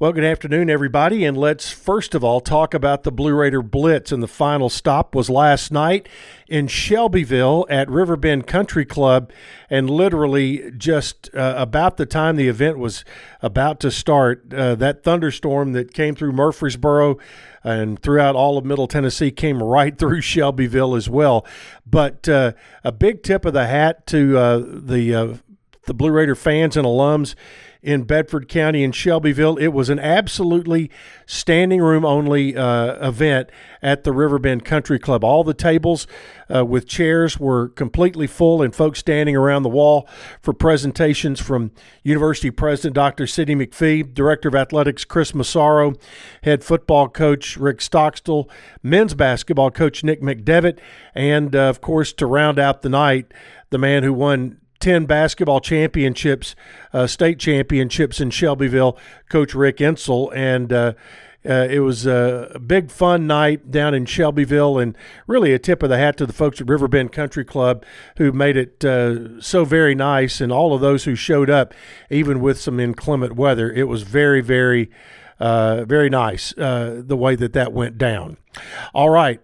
Well, good afternoon, everybody, and let's first of all talk about the Blue Raider Blitz. And the final stop was last night in Shelbyville at Riverbend Country Club, and literally just uh, about the time the event was about to start, uh, that thunderstorm that came through Murfreesboro and throughout all of Middle Tennessee came right through Shelbyville as well. But uh, a big tip of the hat to uh, the uh, the Blue Raider fans and alums in Bedford County and Shelbyville. It was an absolutely standing room only uh, event at the Riverbend Country Club. All the tables uh, with chairs were completely full and folks standing around the wall for presentations from University President Dr. Sidney McPhee, Director of Athletics Chris Massaro, head football coach Rick Stockstill, men's basketball coach Nick McDevitt, and uh, of course, to round out the night, the man who won 10 basketball championships, uh, state championships in Shelbyville, Coach Rick Insell. And uh, uh, it was a big, fun night down in Shelbyville, and really a tip of the hat to the folks at Riverbend Country Club who made it uh, so very nice, and all of those who showed up, even with some inclement weather. It was very, very, uh, very nice uh, the way that that went down. All right,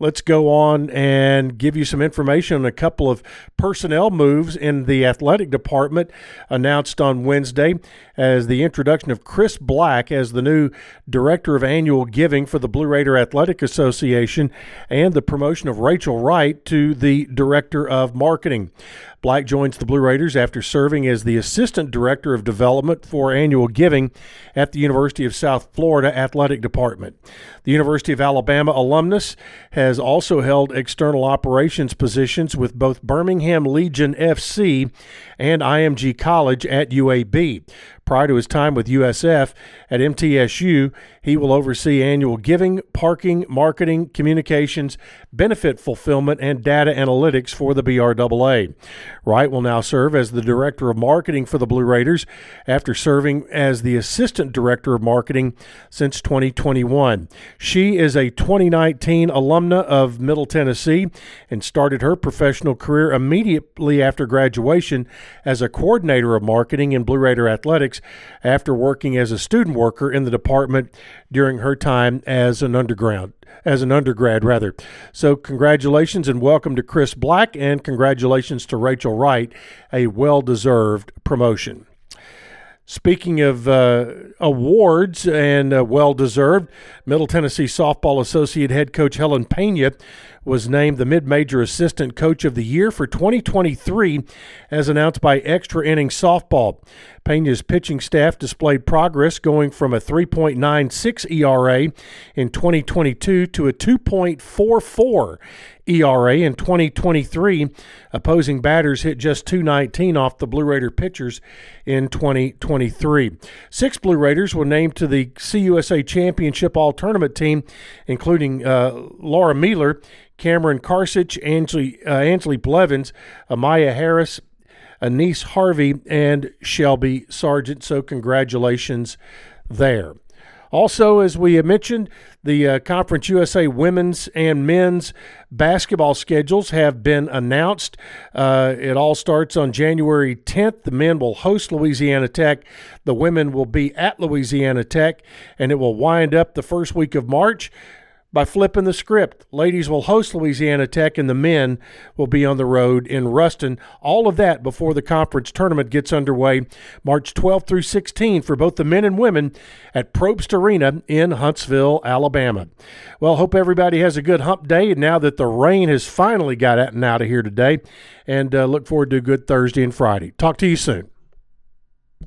let's go on and give you some information on a couple of personnel moves in the athletic department announced on Wednesday as the introduction of Chris Black as the new director of annual giving for the Blue Raider Athletic Association and the promotion of Rachel Wright to the director of marketing. Black joins the Blue Raiders after serving as the Assistant Director of Development for Annual Giving at the University of South Florida Athletic Department. The University of Alabama alumnus has also held external operations positions with both Birmingham Legion FC and IMG College at UAB. Prior to his time with USF at MTSU, he will oversee annual giving, parking, marketing, communications, benefit fulfillment, and data analytics for the BRAA. Wright will now serve as the Director of Marketing for the Blue Raiders after serving as the Assistant Director of Marketing since 2021. She is a 2019 alumna of Middle Tennessee and started her professional career immediately after graduation as a coordinator of marketing in Blue Raider Athletics after working as a student worker in the department during her time as an underground as an undergrad rather. So congratulations and welcome to Chris Black and congratulations to Rachel Wright, a well-deserved promotion. Speaking of uh, awards and uh, well deserved, Middle Tennessee Softball Associate Head Coach Helen Pena was named the Mid Major Assistant Coach of the Year for 2023, as announced by Extra Inning Softball. Pena's pitching staff displayed progress going from a 3.96 ERA in 2022 to a 2.44 ERA in 2023. Opposing batters hit just 219 off the Blue Raider pitchers in 2023. Six Blue Raiders were named to the CUSA Championship All Tournament team, including uh, Laura Mealer, Cameron Karsich, Ansley, uh, Blevins, Amaya Harris, Anise Harvey, and Shelby Sargent. So, congratulations there. Also, as we mentioned, the uh, Conference USA women's and men's basketball schedules have been announced. Uh, it all starts on January 10th. The men will host Louisiana Tech, the women will be at Louisiana Tech, and it will wind up the first week of March by flipping the script. Ladies will host Louisiana Tech, and the men will be on the road in Ruston. All of that before the conference tournament gets underway, March 12th through 16th for both the men and women at Propst Arena in Huntsville, Alabama. Well, hope everybody has a good hump day, now that the rain has finally got out and out of here today, and uh, look forward to a good Thursday and Friday. Talk to you soon.